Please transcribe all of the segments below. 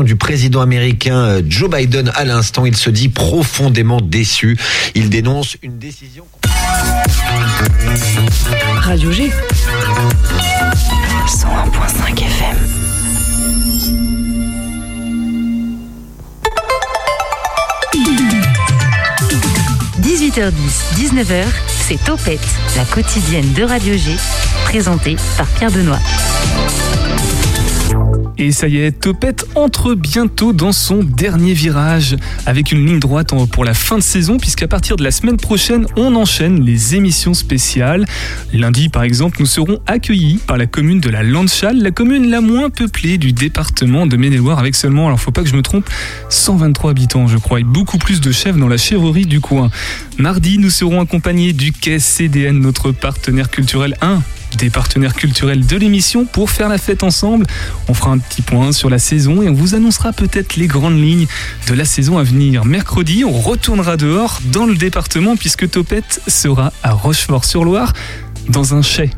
du président américain euh, Joe Biden à l'instant. Il se dit profondément déçu. Il dénonce une décision. Radio G. 101.5 FM. « 18h10, 19h, c'est Topette, la quotidienne de Radio G, présentée par Pierre Benoît. Et ça y est, Topette entre bientôt dans son dernier virage, avec une ligne droite pour la fin de saison, puisqu'à partir de la semaine prochaine, on enchaîne les émissions spéciales. Lundi, par exemple, nous serons accueillis par la commune de la Landchal, la commune la moins peuplée du département de Maine-et-Loire, avec seulement, alors faut pas que je me trompe, 123 habitants, je crois, et beaucoup plus de chefs dans la chèvrerie du coin. Mardi, nous serons accompagnés du Quai CDN, notre partenaire culturel 1 des partenaires culturels de l'émission pour faire la fête ensemble. On fera un petit point sur la saison et on vous annoncera peut-être les grandes lignes de la saison à venir. Mercredi, on retournera dehors dans le département puisque Topette sera à Rochefort-sur-Loire dans un chai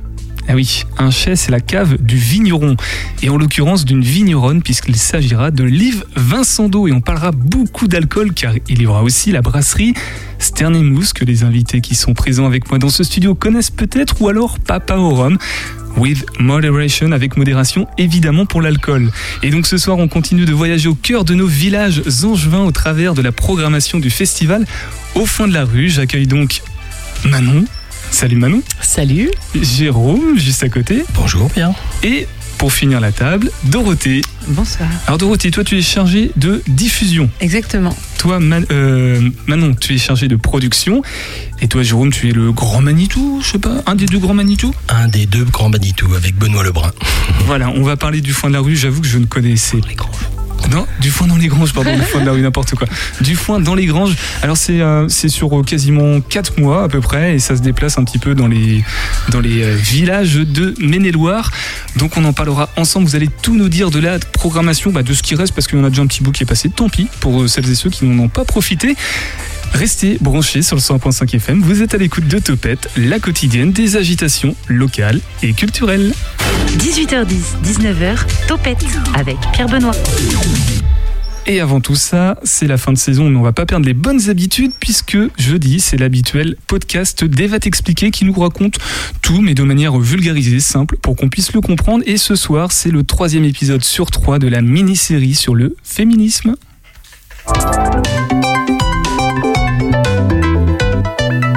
ah oui, un chai, c'est la cave du vigneron. Et en l'occurrence d'une vigneronne, puisqu'il s'agira de Liv Vincent d'eau. Et on parlera beaucoup d'alcool, car il y aura aussi la brasserie Sternimousse, que les invités qui sont présents avec moi dans ce studio connaissent peut-être, ou alors Papa au rhum with moderation, avec modération évidemment pour l'alcool. Et donc ce soir, on continue de voyager au cœur de nos villages angevins au travers de la programmation du festival. Au fond de la rue, j'accueille donc Manon, Salut Manon. Salut. Jérôme, juste à côté. Bonjour, bien. Et pour finir la table, Dorothée. Bonsoir. Alors Dorothée, toi tu es chargée de diffusion. Exactement. Toi euh, Manon, tu es chargée de production. Et toi Jérôme, tu es le grand Manitou, je sais pas, un des deux grands Manitou? Un des deux grands Manitou avec Benoît Lebrun. voilà, on va parler du foin de la rue, j'avoue que je ne connaissais. Non, du foin dans les granges, pardon, du foin la rue, n'importe quoi. Du foin dans les granges. Alors c'est euh, c'est sur euh, quasiment 4 mois à peu près et ça se déplace un petit peu dans les, dans les euh, villages de Maine-et-Loire. Donc on en parlera ensemble. Vous allez tout nous dire de la programmation, bah, de ce qui reste parce en a déjà un petit bout qui est passé. Tant pis pour celles et ceux qui n'en ont pas profité. Restez branchés sur le 100.5 FM. Vous êtes à l'écoute de Topette, la quotidienne des agitations locales et culturelles. 18h10, 19h, Topette avec Pierre Benoît. Et avant tout ça, c'est la fin de saison, mais on va pas perdre les bonnes habitudes puisque jeudi, c'est l'habituel podcast d'Eva t'expliquer qui nous raconte tout, mais de manière vulgarisée, simple, pour qu'on puisse le comprendre. Et ce soir, c'est le troisième épisode sur trois de la mini-série sur le féminisme.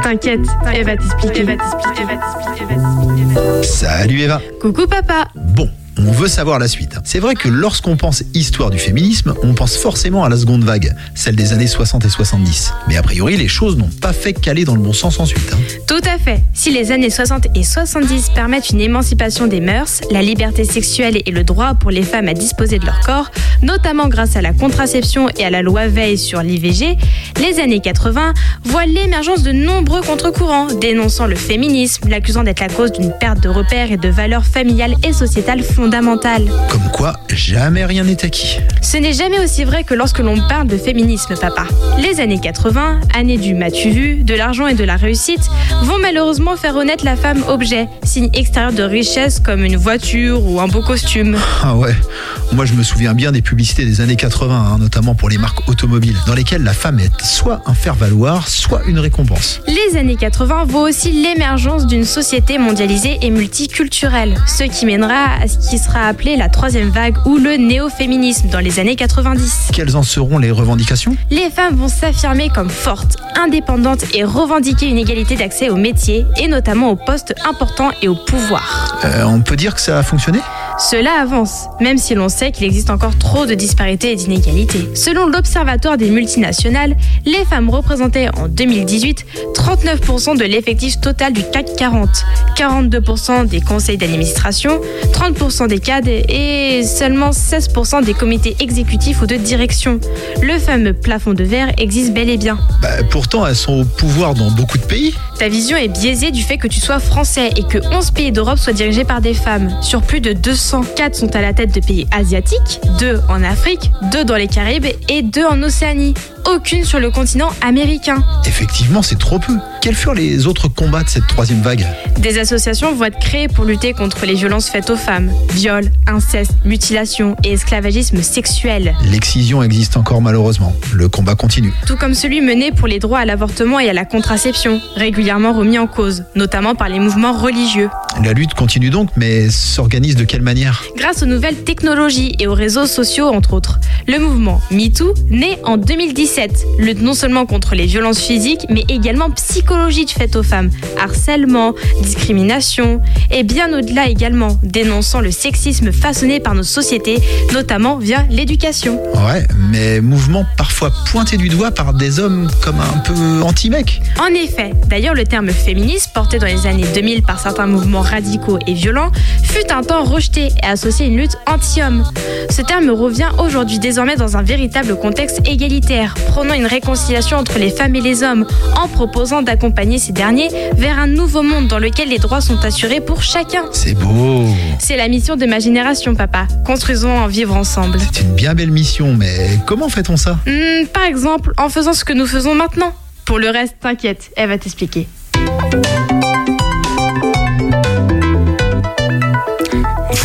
T'inquiète, elle va t'expliquer. Salut Eva. Coucou papa. Bon, on veut savoir la suite. C'est vrai que lorsqu'on pense histoire du féminisme, on pense forcément à la seconde vague, celle des années 60 et 70. Mais a priori, les choses n'ont pas fait qu'aller dans le bon sens ensuite. Hein. Tout à fait. Si les années 60 et 70 permettent une émancipation des mœurs, la liberté sexuelle et le droit pour les femmes à disposer de leur corps, notamment grâce à la contraception et à la loi Veil sur l'IVG, les années 80 voient l'émergence de nombreux contre-courants, dénonçant le féminisme, l'accusant d'être la cause d'une perte de repères et de valeurs familiales et sociétales comme quoi, jamais rien n'est acquis. Ce n'est jamais aussi vrai que lorsque l'on parle de féminisme, papa. Les années 80, années du matu vu, de l'argent et de la réussite, vont malheureusement faire renaître la femme objet, signe extérieur de richesse comme une voiture ou un beau costume. Ah ouais, moi je me souviens bien des publicités des années 80, hein, notamment pour les marques automobiles, dans lesquelles la femme est soit un faire-valoir, soit une récompense. Les années 80 voient aussi l'émergence d'une société mondialisée et multiculturelle, ce qui mènera à ce qui sera appelée la troisième vague ou le néo-féminisme dans les années 90. Quelles en seront les revendications? Les femmes vont s'affirmer comme fortes, indépendantes et revendiquer une égalité d'accès aux métiers et notamment aux postes importants et au pouvoir. Euh, on peut dire que ça a fonctionné? Cela avance, même si l'on sait qu'il existe encore trop de disparités et d'inégalités. Selon l'Observatoire des multinationales, les femmes représentaient en 2018 39% de l'effectif total du CAC 40, 42% des conseils d'administration, 30% des cadres et seulement 16% des comités exécutifs ou de direction. Le fameux plafond de verre existe bel et bien. Bah, pourtant, elles sont au pouvoir dans beaucoup de pays. Ta vision est biaisée du fait que tu sois français et que 11 pays d'Europe soient dirigés par des femmes. Sur plus de 200 104 sont à la tête de pays asiatiques, 2 en Afrique, 2 dans les Caraïbes et 2 en Océanie. Aucune sur le continent américain. Effectivement, c'est trop peu. Quels furent les autres combats de cette troisième vague? Des associations vont être créées pour lutter contre les violences faites aux femmes, viols, inceste, mutilation et esclavagisme sexuel. L'excision existe encore malheureusement. Le combat continue. Tout comme celui mené pour les droits à l'avortement et à la contraception, régulièrement remis en cause, notamment par les mouvements religieux. La lutte continue donc, mais s'organise de quelle manière? Grâce aux nouvelles technologies et aux réseaux sociaux, entre autres. Le mouvement MeToo, né en 2017, lutte non seulement contre les violences physiques, mais également psychologiques faites aux femmes, harcèlement, discrimination, et bien au-delà également, dénonçant le sexisme façonné par nos sociétés, notamment via l'éducation. Ouais, mais mouvement parfois pointé du doigt par des hommes comme un peu anti-mec. En effet, d'ailleurs le terme féministe, porté dans les années 2000 par certains mouvements radicaux et violents, fut un temps rejeté et associé à une lutte anti-homme. Ce terme revient aujourd'hui désormais dans un véritable contexte égalitaire, prônant une réconciliation entre les femmes et les hommes, en proposant d'accompagner ces derniers vers un nouveau monde dans lequel les droits sont assurés pour chacun. C'est beau. C'est la mission de ma génération, papa. Construisons en vivre ensemble. C'est une bien belle mission, mais comment fait-on ça? Hmm, par exemple, en faisant ce que nous faisons maintenant. Pour le reste, t'inquiète, elle va t'expliquer.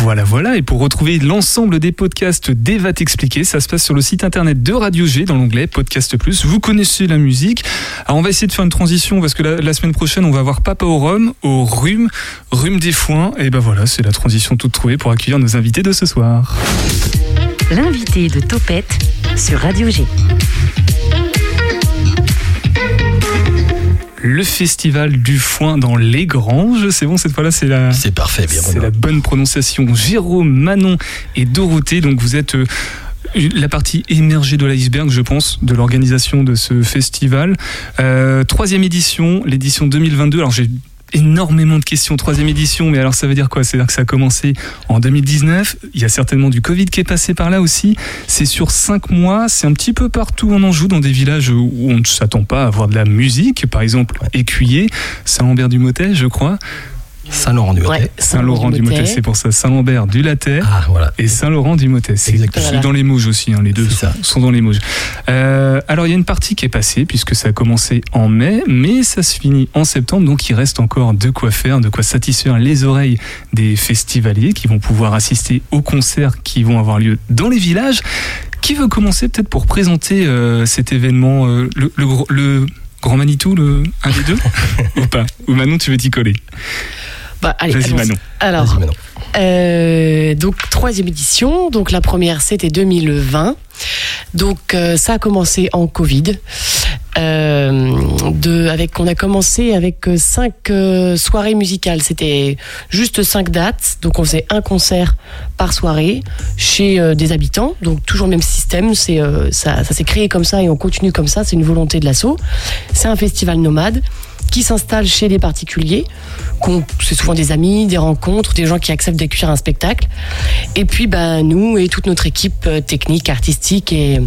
Voilà, voilà. Et pour retrouver l'ensemble des podcasts d'Eva t'expliquer, ça se passe sur le site internet de Radio G dans l'onglet Podcast Plus. Vous connaissez la musique. Alors on va essayer de faire une transition parce que la, semaine prochaine, on va voir Papa au rhum, au rhume, rhume des foins. Et ben voilà, c'est la transition toute trouvée pour accueillir nos invités de ce soir. L'invité de Topette sur Radio G. Le festival du foin dans les Granges. C'est bon, cette fois-là, c'est la. C'est parfait, bien C'est la bonne prononciation. Jérôme, Manon et Dorothée. Donc vous êtes euh, la partie émergée de l'iceberg, je pense, de l'organisation de ce festival. Euh, troisième édition, l'édition 2022. Alors j'ai énormément de questions. Troisième édition, mais alors ça veut dire quoi? C'est-à-dire que ça a commencé en 2019. Il y a certainement du Covid qui est passé par là aussi. C'est sur cinq mois. C'est un petit peu partout en Anjou, dans des villages où on ne s'attend pas à avoir de la musique. Par exemple, Écuyer, Saint-Lambert-du-Motet, je crois. Saint-Laurent du Motet. Ouais, Saint-Laurent du Motet, c'est pour ça. Saint-Lambert du Latet Ah, voilà. et Saint-Laurent du Motet. C'est Exactement. c'est dans les Mauges aussi, hein, les deux sont, ça. sont dans les Mauges. Euh, alors il y a une partie qui est passée puisque ça a commencé en mai, mais ça se finit en septembre, donc il reste encore de quoi faire, de quoi satisfaire les oreilles des festivaliers qui vont pouvoir assister aux concerts qui vont avoir lieu dans les villages. Qui veut commencer peut-être pour présenter euh, cet événement, euh, le, le Grand Manitou, le, un des deux Ou pas Ou Manon, tu veux t'y coller? Bah, allez, Vas-y. Manon. Alors, Vas-y, Manon. euh, donc troisième édition. Donc la première c'était 2020. Donc euh, ça a commencé en Covid. Euh, de, avec, on a commencé avec euh, cinq euh, soirées musicales. C'était juste cinq dates. Donc on faisait un concert par soirée chez euh, des habitants. Donc toujours le même système. C'est euh, ça, ça s'est créé comme ça et on continue comme ça. C'est une volonté de l'assaut. C'est un festival nomade qui s'installe chez les particuliers. C'est souvent des amis, des rencontres, des gens qui acceptent d'accueillir un spectacle. Et puis, ben, nous et toute notre équipe euh, technique, artistique, et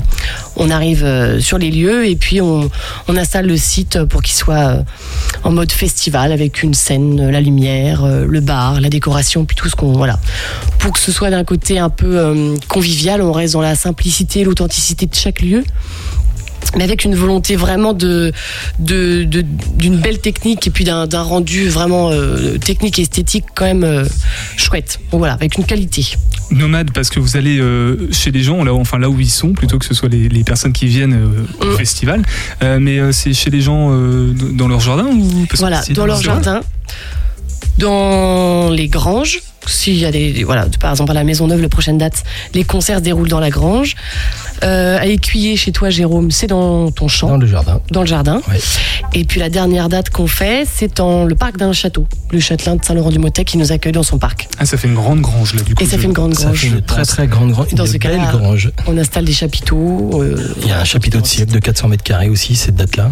on arrive euh, sur les lieux et puis on, installe le site pour qu'il soit euh, en mode festival avec une scène, la lumière, le bar, la décoration, puis tout ce qu'on voilà. Pour que ce soit d'un côté un peu convivial, on reste dans la simplicité, l'authenticité de chaque lieu mais avec une volonté vraiment de de- de- d'une belle technique et puis d'un rendu vraiment euh, technique et esthétique quand même euh, chouette. Donc voilà, avec une qualité. Nomade parce que vous allez euh, chez les gens, là, enfin là où ils sont, plutôt que ce soit les, les personnes qui viennent au Mm. festival. Mais c'est chez les gens dans leur jardin ou parce Voilà, c'est dans leur jardin, dans les granges. S'il y a des, voilà, par exemple à la Maison Neuve, la prochaine date, les concerts se déroulent dans la grange. Euh, à Écuyer, chez toi, Jérôme, c'est dans ton champ, Dans le jardin. dans le jardin. Ouais. Et puis la dernière date qu'on fait, c'est dans le parc d'un château, le châtelain de Saint-Laurent-du-Motet qui nous accueille dans son parc. Ah, ça fait une grande grange là du coup. Et ça je- fait une grande Ça grange. fait une très très grande grange. Dans une ce belle cas-là, grange. On installe des chapiteaux. euh, Il y a un chapiteau de siècle de 400 mètres carrés aussi, cette date-là.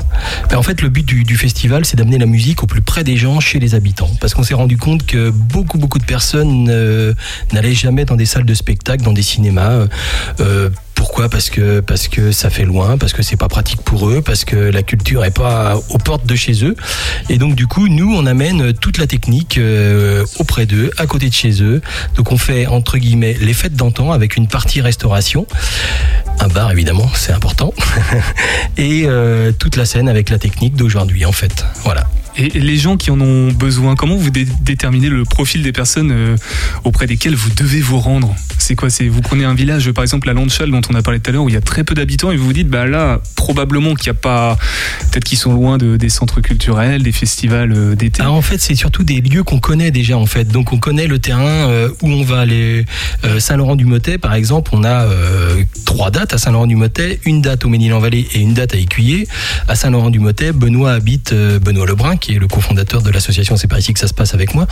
Ben, en fait, le but du, du festival, c'est d'amener la musique au plus près des gens, chez les habitants. Parce qu'on s'est rendu compte que beaucoup, beaucoup de personnes n'allaient jamais dans des salles de spectacle, dans des cinémas. euh, euh, pourquoi? Parce que ça fait loin, parce que c'est pas pratique pour eux, parce que la culture est pas aux portes de chez eux. Et donc du coup, nous, on amène toute la technique euh, auprès d'eux, à côté de chez eux. Donc on fait entre guillemets les fêtes d'antan avec une partie restauration un bar évidemment, c'est important, et toute la scène avec la technique d'aujourd'hui en fait. Voilà. Et les gens qui en ont besoin, comment vous dé- déterminez le profil des personnes euh, auprès desquelles vous devez vous rendre? C'est quoi? C'est vous prenez un village, par exemple la Landchal dont on a parlé tout à l'heure, où il y a très peu d'habitants, et vous vous dites, bah là, probablement qu'il n'y a pas, peut-être qu'ils sont loin de, des centres culturels, des festivals euh, d'été. En fait, c'est surtout des lieux qu'on connaît déjà en fait. Donc on connaît le terrain euh, où on va aller. Saint-Laurent-du-Motet, par exemple, on a trois dates à Saint-Laurent-du-Motet, une date au Ménil-en-Vallée et une date à Écuyer. À Saint-Laurent-du-Motet, Benoît habite Benoît Lebrun, qui est le cofondateur de l'association. C'est par ici que ça se passe avec moi.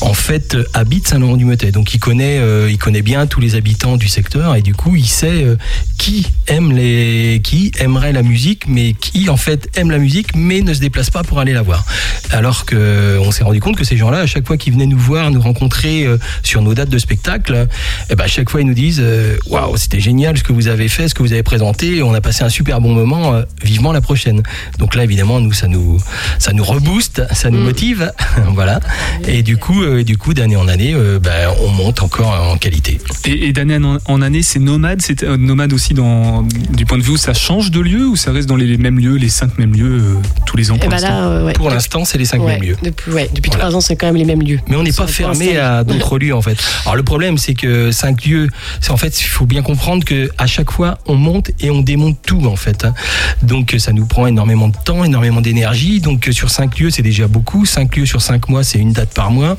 En fait, euh, habite Saint-Laurent-du-Motet. Donc il connaît, euh, il connaît bien tous les habitants du secteur et du coup il sait euh, qui aime les, qui aimerait la musique, mais qui en fait aime la musique mais ne se déplace pas pour aller la voir. Alors que on s'est rendu compte que ces gens-là, à chaque fois qu'ils venaient nous voir, nous rencontrer sur nos dates de spectacle, eh ben à chaque fois ils nous disent waouh c'était génial ce que vous avez fait, ce que vous avez présenté, on a passé un super bon moment, vivement la prochaine. Donc là évidemment nous ça nous ça nous rebooste, ça nous motive, voilà. Et du coup euh, du coup d'année en année, euh, ben, on monte encore en qualité. Et, et d'année en, en année, c'est nomade, c'est euh, nomade aussi dans, du point de vue où ça change de lieu ou ça reste dans les, les mêmes lieux, les cinq mêmes lieux euh, tous les ans pour bah l'instant euh, ouais. Pour l'instant c'est les cinq Ouais, mêmes lieux. Depuis, ouais, depuis Voilà. trois ans, c'est quand même les mêmes lieux. Mais on n'est pas fermé à d'autres lieux en fait. Alors le problème c'est que cinq lieux, c'est en fait il faut bien comprendre que à chaque fois on monte et on démonte tout en fait. hein. Donc ça nous prend énormément de temps, énormément d'énergie. Donc sur cinq lieux c'est déjà beaucoup. Cinq lieux sur cinq mois c'est une date par mois.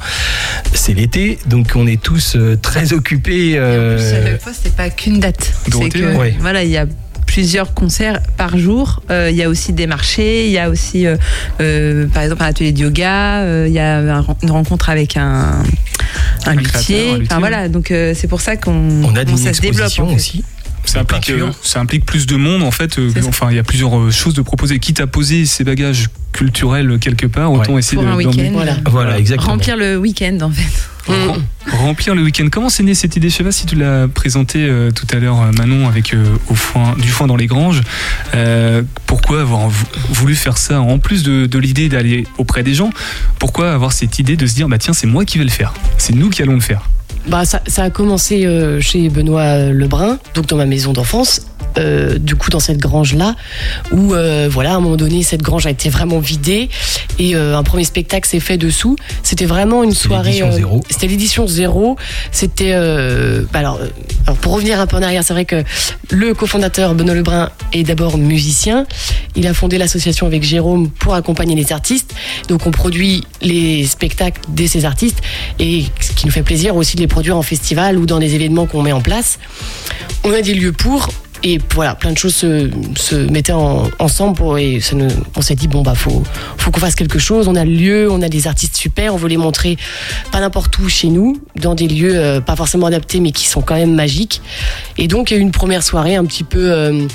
C'est l'été donc on est tous euh, très occupés. Plus, euh, fois, c'est pas qu'une date. C'est que, ouais. voilà, il y a plusieurs concerts par jour. Euh, Il y a aussi des marchés, il y a aussi, euh, euh, par exemple, un atelier de yoga, il y a un une rencontre avec un, un, créateur, un luthier. Enfin voilà, donc c'est pour ça qu'on on a qu'on- une ça se développe. exposition en fait. aussi. Ça implique, peinture. euh, ça implique plus de monde en fait. euh, enfin, il y a plusieurs euh, choses de proposer. Quitte à poser ses bagages culturels quelque part, autant Ouais. essayer Pour de un d'emmener- week-end. Voilà. Voilà exactement. Remplir le week-end en fait. Rem- Remplir le week-end. Comment c'est né cette idée? Je sais pas si tu l'as présenté euh, tout à l'heure, Manon, avec euh, au foin, du foin dans les granges. Euh, pourquoi avoir vou- voulu faire ça? En plus de, de l'idée d'aller auprès des gens, pourquoi avoir cette idée de se dire, bah tiens, c'est moi qui vais le faire C'est nous qui allons le faire. Bah, ça, a commencé euh, chez Benoît Lebrun, donc dans ma maison d'enfance. Euh, du coup, dans cette grange-là, où euh, voilà, à un moment donné, cette grange a été vraiment vidée et euh, un premier spectacle s'est fait dessous. C'était vraiment une soirée. C'était l'édition zéro. C'était bah alors, alors, pour revenir un peu en arrière, c'est vrai que le cofondateur Benoît Lebrun est d'abord musicien. Il a fondé l'association avec Jérôme pour accompagner les artistes. Donc, on produit les spectacles de ces artistes et ce qui nous fait plaisir aussi de les produire en festival ou dans des événements qu'on met en place. On a des lieux pour. Et voilà, plein de choses se, mettaient en- ensemble et on s'est dit bon bah faut faut qu'on fasse quelque chose. On a le lieu, on a des artistes super, on veut les montrer pas n'importe où chez nous, dans des lieux euh, pas forcément adaptés mais qui sont quand même magiques. Et donc il y a eu une première soirée un petit peu, euh,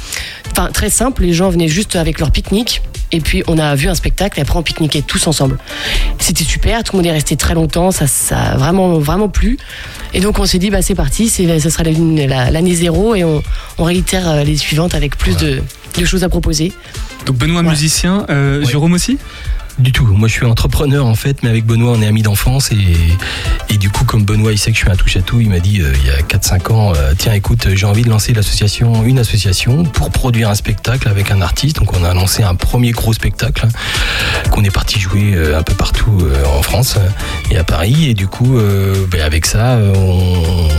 enfin très simple. Les gens venaient juste avec leur pique-nique et puis on a vu un spectacle et après on pique-niquait tous ensemble. C'était super, tout le monde est resté très longtemps, ça ça a vraiment vraiment plu. Et donc on s'est dit bah c'est parti, ça sera l'année la, l'année zéro et on, on réitère euh, les suivantes avec plus de, de choses à proposer. Donc Benoît Ouais. musicien, euh, Ouais. Jérôme aussi? Du tout. Moi, je suis entrepreneur en fait, mais avec Benoît, on est amis d'enfance et, du coup, comme Benoît, il sait que je suis un touche à tout, il m'a dit euh, il y a 4-5 ans, euh, tiens, écoute, j'ai envie de lancer l'association, une association pour produire un spectacle avec un artiste. Donc, on a lancé un premier gros spectacle hein, qu'on est parti jouer euh, un peu partout en France et à Paris. Et du coup, ben, avec ça,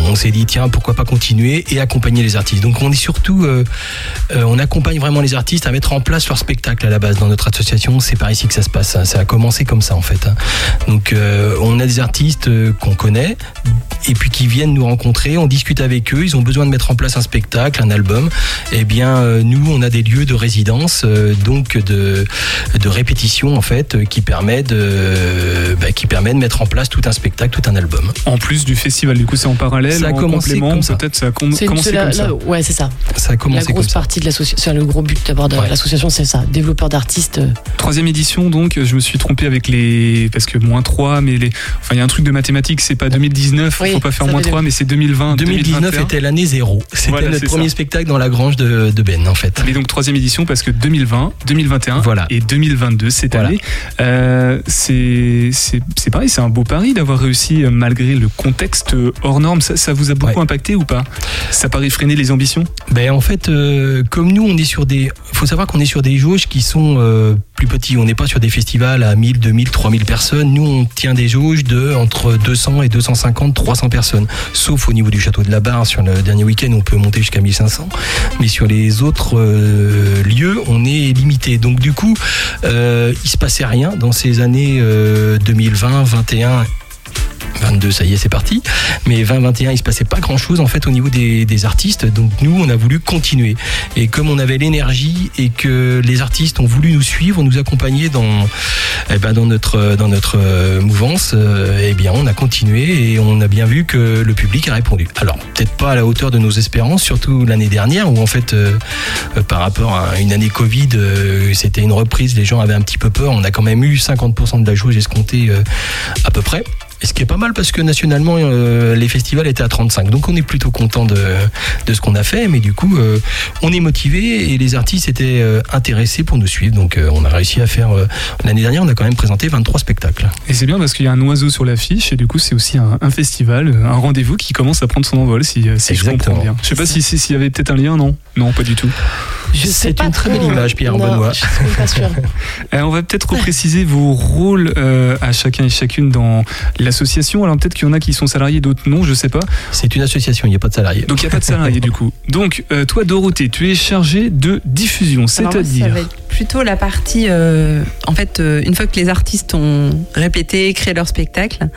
on, s'est dit tiens, pourquoi pas continuer et accompagner les artistes? Donc, on est surtout, on accompagne vraiment les artistes à mettre en place leur spectacle à la base dans notre association. C'est par ici que ça se passe. Ça a commencé comme ça en fait. hein. Donc euh, on a des artistes euh, qu'on connaît et puis qui viennent nous rencontrer. On discute avec eux. Ils ont besoin de mettre en place un spectacle, un album. Eh bien euh, nous on a des lieux de résidence, euh, donc de de répétition en fait, euh, qui permet de bah, qui permet de mettre en place tout un spectacle, tout un album. En plus du festival, du coup c'est en parallèle, Ça a en commencé complément, comme ça. peut-être ça a com- commencé la- comme ça. la- ouais, c'est ça. Ça a La commencé comme grosse ça. partie de l'association, c'est le gros but d'abord de Ouais. l'association, c'est ça. Développeur d'artistes. Troisième édition, donc je me suis trompé avec les. Parce que moins 3, mais les. Enfin, il y a un truc de mathématiques, c'est pas 2019. Oui, faut pas faire moins fait 3, mais c'est 2020. 2019 2021. était l'année zéro. C'était Voilà, notre premier ça. spectacle dans la grange de, de Ben, en fait. Mais donc troisième édition parce que 2020, 2021 Voilà. et 2022 cette Voilà. année, euh, c'est c'est c'est pareil, c'est un beau pari d'avoir réussi euh, malgré le contexte euh, hors norme. Ça, ça vous a beaucoup Ouais. impacté ou pas? Ça paraît freiner les ambitions? Ben en fait, euh, comme nous, on est sur des. faut savoir qu'on est sur des jauges qui sont euh, plus petits. On n'est pas sur des festivals à 1000, 2000, 3000 personnes. Nous, on tient des jauges de entre 200 et 250, 300 personnes. Sauf au niveau du château de la Barre, sur le dernier week-end, on peut monter jusqu'à 1500. Mais sur les autres euh, lieux, on est limité. Donc du coup, euh, il se passait rien dans ces années euh, 2020, 21 22, ça y est, c'est parti. Mais 2021, il se passait pas grand chose en fait au niveau des, des artistes. Donc nous, on a voulu continuer. Et comme on avait l'énergie et que les artistes ont voulu nous suivre, nous accompagner dans, eh ben, dans notre dans notre euh, mouvance, euh, eh bien, on a continué et on a bien vu que le public a répondu. Alors peut-être pas à la hauteur de nos espérances, surtout l'année dernière où en fait, euh, par rapport à une année Covid, c'était une reprise. Les gens avaient un petit peu peur. On a quand même eu 50% de la jauge escomptée à peu près. Et ce qui est pas mal parce que nationalement euh, les festivals étaient à 35 donc on est plutôt content de, de ce qu'on a fait. Mais du coup euh, on est motivé et les artistes étaient euh, intéressés pour nous suivre. Donc euh, on a réussi à faire euh, l'année dernière on a quand même présenté 23 spectacles. Et c'est bien parce qu'il y a un oiseau sur l'affiche et du coup c'est aussi un, un festival, un rendez-vous qui commence à prendre son envol si, si je comprends bien. Je sais pas si si- s'il y avait peut-être un lien, non? Non, pas du tout. Je sais C'est pas une très belle image, Pierre Non, Benoît. Je suis pas on va peut-être repréciser vos rôles euh, à chacun et chacune dans l'association. Alors peut-être qu'il y en a qui sont salariés, d'autres non, je sais pas. c'est une association il n'y a pas de salariés Donc il n'y a pas de salariés du coup. Donc euh, toi Dorothée, tu es chargée de diffusion, Alors moi, ça c'est-à-dire va être plutôt la partie, euh, en fait, euh, une fois que les artistes ont répété, créé leur spectacle,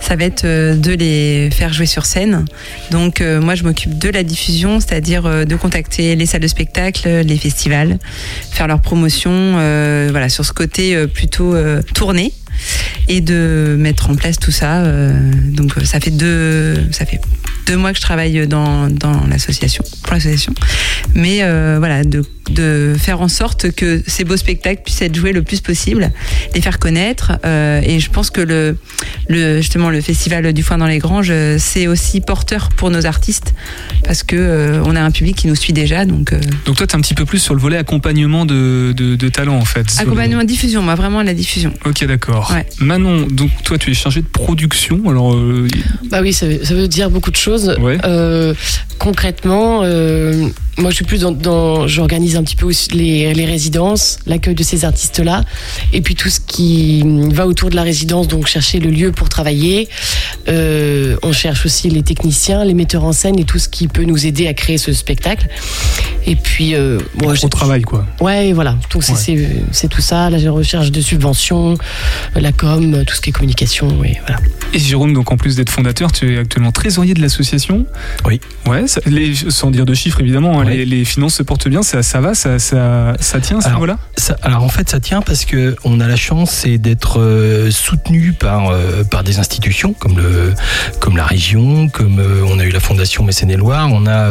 ça va être euh, de les faire jouer sur scène. Donc euh, moi, je m'occupe de la diffusion, c'est-à-dire euh, de contacter les salles de spectacle, les festivals, faire leur promotion, euh, voilà, sur ce côté euh, plutôt euh, tourné et de mettre en place tout ça. euh, donc euh, ça fait deux, ça fait deux mois que je travaille dans, dans l'association, pour l'association. Mais euh, voilà, de, de faire en sorte que ces beaux spectacles puissent être joués le plus possible, les faire connaître. euh, et je pense que le, le, justement, le festival du Foin dans les Granges, euh, c'est aussi porteur pour nos artistes parce que euh, on a un public qui nous suit déjà. Donc, euh, Donc toi tu es un petit peu plus sur le volet accompagnement de, de, de talent en fait. Sur le- accompagnement diffusion, moi vraiment la diffusion. Ok d'accord. Ouais. Manon, donc toi tu es chargée de production. Alors euh, Bah oui, ça veut, ça veut dire beaucoup de choses. Ouais. Euh, concrètement, euh, moi je suis plus dans, dans- j'organise un petit peu aussi les, les résidences, l'accueil de ces artistes-là, et puis tout ce qui va autour de la résidence, donc chercher le lieu pour travailler. Euh, on cherche aussi les techniciens, les metteurs en scène et tout ce qui peut nous aider à créer ce spectacle. Et puis, euh, bon, au j'ai- travail quoi. Ouais, voilà. Donc c'est Ouais. c'est- c'est tout ça, la recherche de subventions, la com, tout ce qui est communication, et voilà. Et Jérôme, donc en plus d'être fondateur, tu es actuellement trésorier de l'association. Oui. Ouais, ça- les, sans dire de chiffres évidemment, hein, les, les finances se portent bien, ça, ça va, ça, ça, ça tient à ce niveau-là alors en fait, ça tient parce que on a la chance d'être euh, soutenu par euh, par des institutions comme le comme la région, comme euh, on a eu la fondation Mécène et Loire, on a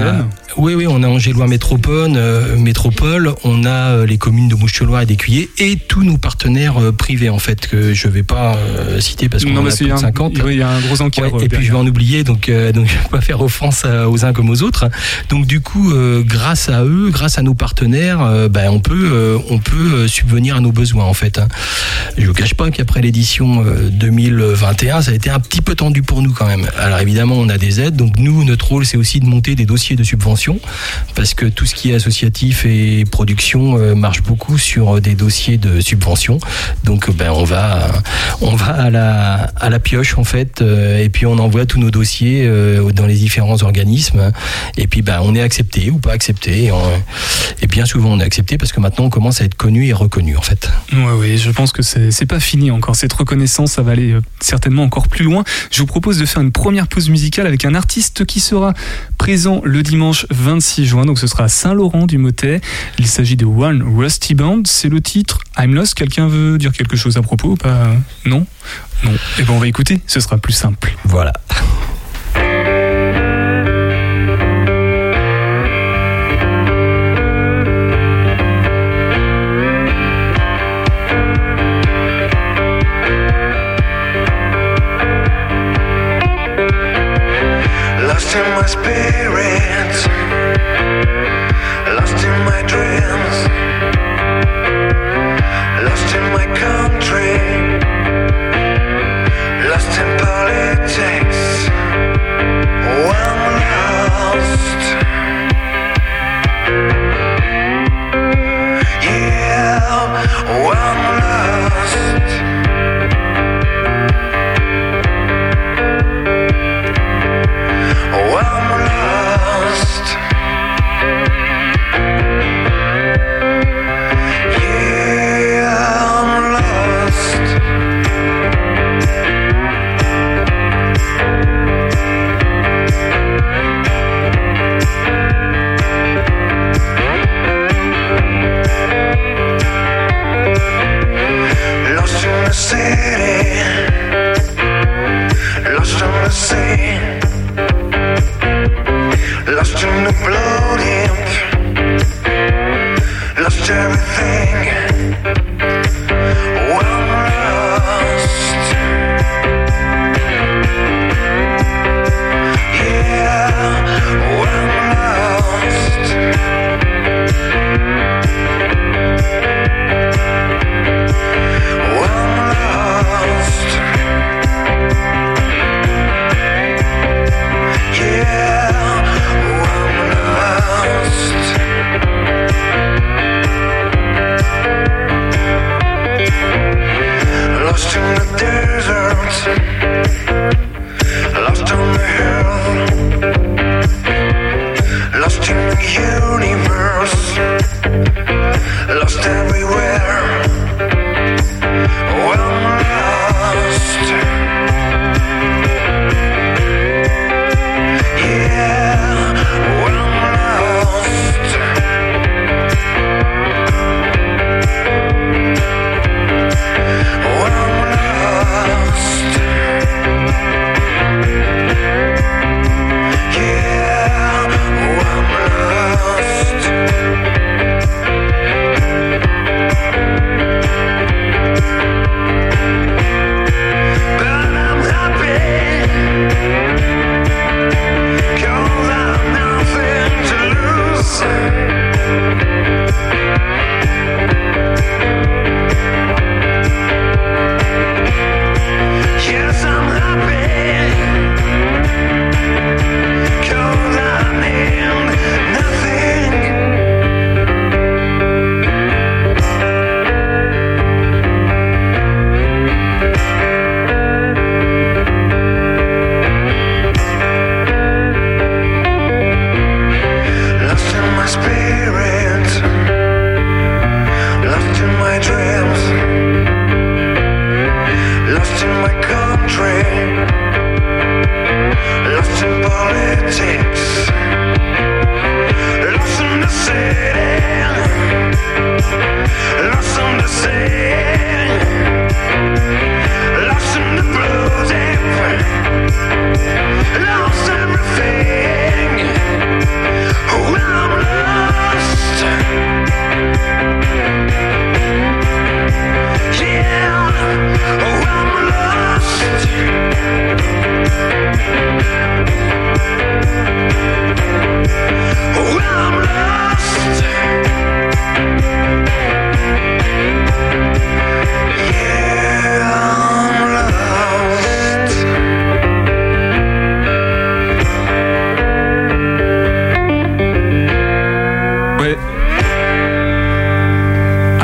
La on oui oui, on a Angélois Métropole, euh, Métropole, on a euh, les communes de Mouchelois et d'Écuyer et tous nos partenaires euh, privés en fait que je vais pas citer parce qu'on en a c'est plus de un- 50. oui, il y a un gros. Ouais, et puis je vais en oublier, donc, donc je vais pas faire offense aux uns comme aux autres. Donc du coup, grâce à eux, grâce à nos partenaires, ben, on peut, on peut subvenir à nos besoins en fait. hein. Je vous cache pas qu'après l'édition euh, 2021, ça a été un petit peu tendu pour nous quand même. Alors évidemment, on a des aides, donc nous, notre rôle, c'est aussi de monter des dossiers de subvention, parce que tout ce qui est associatif et production euh, marche beaucoup sur euh, des dossiers de subvention. Donc euh, ben on va, on va à la, à la pioche en fait, et puis on envoie tous nos dossiers dans les différents organismes, et puis ben on est accepté ou pas accepté, et bien souvent on est accepté parce que maintenant on commence à être connu et reconnu en fait. Ouais, ouais, je pense que c'est pas fini encore. Cette reconnaissance, ça va aller euh, certainement encore plus loin. Je vous propose de faire une première pause musicale avec un artiste qui sera présent le dimanche 26 juin. Donc ce sera à Saint-Laurent-du-Motet. Il s'agit de One Rusty Band. C'est le titre I'm Lost. Quelqu'un veut dire quelque chose à propos ou pas? Non? Non. Eh ben on va écouter. Ce sera plus simple. Voilà. spirit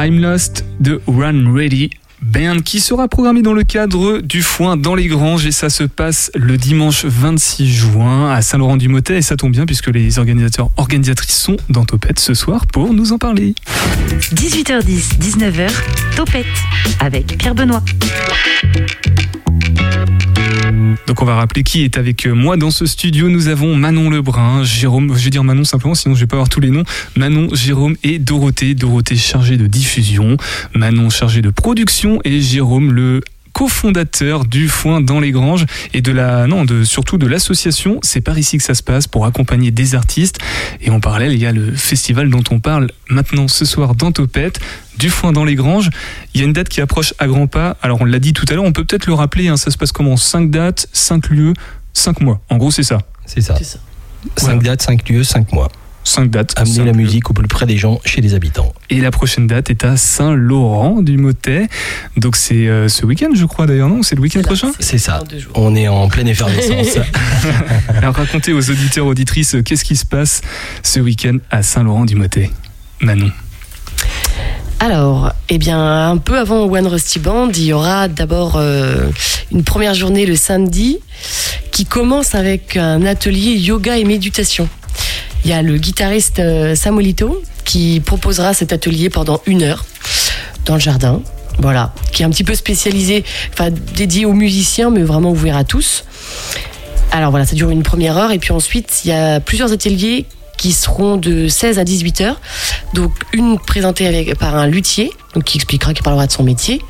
de Run Ready Band qui sera programmé dans le cadre du Foin dans les Granges et ça se passe le dimanche 26 juin à Saint-Laurent-du-Motet et ça tombe bien puisque les organisateurs organisatrices sont dans Topette ce soir pour nous en parler. 18h10, 19h, Topette avec Pierre Benoît. Donc on va rappeler qui est avec moi dans ce studio. Nous avons Manon Lebrun, Jérôme, je vais dire Manon simplement, sinon je vais pas avoir tous les noms. Manon, Jérôme et Dorothée. Dorothée chargée de diffusion, Manon chargée de production et Jérôme le cofondateur du Foin dans les Granges et de la non de surtout de l'association. C'est par ici que ça se passe pour accompagner des artistes. Et en parallèle, il y a le festival dont on parle maintenant ce soir dans Topette, du Foin dans les Granges. Il y a une date qui approche à grands pas. Alors on l'a dit tout à l'heure, on peut peut-être le rappeler. Hein, ça se passe comment? 5 dates, 5 lieux, 5 mois. En gros, c'est ça. C'est ça. C'est ça. 5 dates, 5 lieux, 5 mois. 5 dates. Amener cinq la musique au plus près des gens, chez les habitants. Et la prochaine date est à Saint-Laurent du Motet. Donc c'est euh, ce week-end, je crois d'ailleurs, non? C'est le week-end prochain? C'est ça. On est en pleine effervescence. Alors racontez aux auditeurs, auditrices, euh, qu'est-ce qui se passe ce week-end à Saint-Laurent-du-Motet Manon. Alors, eh bien, un peu avant One Rusty Band, il y aura d'abord euh, une première journée le samedi qui commence avec un atelier yoga et méditation. Il y a le guitariste euh, Samuelito qui proposera cet atelier pendant une heure dans le jardin. Voilà, qui est un petit peu spécialisé, enfin dédié aux musiciens, mais vraiment ouvert à tous. Alors voilà, ça dure une première heure et puis ensuite il y a plusieurs ateliers qui seront de 16 à 18 heures. Donc une présentée par un luthier, donc qui expliquera, qui parlera de son métier.